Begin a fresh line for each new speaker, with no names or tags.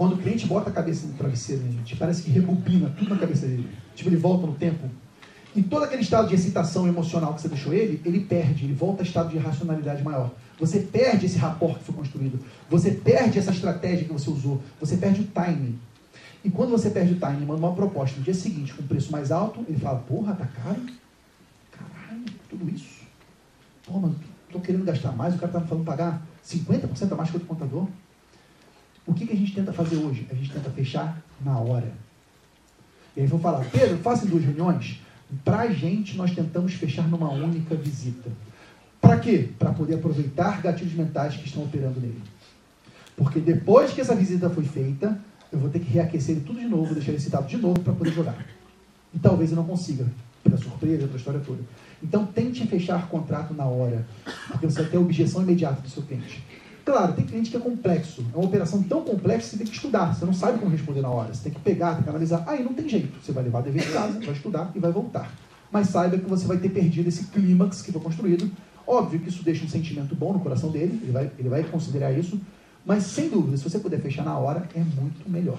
Quando o cliente bota a cabeça no travesseiro, né, gente, parece que rebobina tudo na cabeça dele. Tipo, ele volta no tempo. E todo aquele estado de excitação emocional que você deixou ele, ele perde, ele volta a estado de racionalidade maior. Você perde esse rapport que foi construído. Você perde essa estratégia que você usou. Você perde o timing. E quando você perde o timing, manda uma proposta no dia seguinte com um preço mais alto, ele fala, porra, tá caro? Caralho, tudo isso? Pô, mano, tô querendo gastar mais, o cara tá me falando pagar 50% a mais que o contador. O que, que a gente tenta fazer hoje? A gente tenta fechar na hora. E aí vão falar, Pedro, faça duas reuniões. Para a gente, nós tentamos fechar numa única visita. Para quê? Para poder aproveitar gatilhos mentais que estão operando nele. Porque depois que essa visita foi feita, eu vou ter que reaquecer ele tudo de novo, deixar ele citado de novo para poder jogar. E talvez eu não consiga, pela surpresa, pela história toda. Então tente fechar contrato na hora, porque você vai ter objeção imediata do seu cliente. Claro, tem cliente que é complexo. É uma operação tão complexa que você tem que estudar. Você não sabe como responder na hora. Você tem que pegar, tem que analisar. Aí não tem jeito. Você vai levar dever de casa, vai estudar e vai voltar. Mas saiba que você vai ter perdido esse clímax que foi construído. Óbvio que isso deixa um sentimento bom no coração dele, ele vai, ele vai considerar isso. Mas sem dúvida, se você puder fechar na hora, é muito melhor.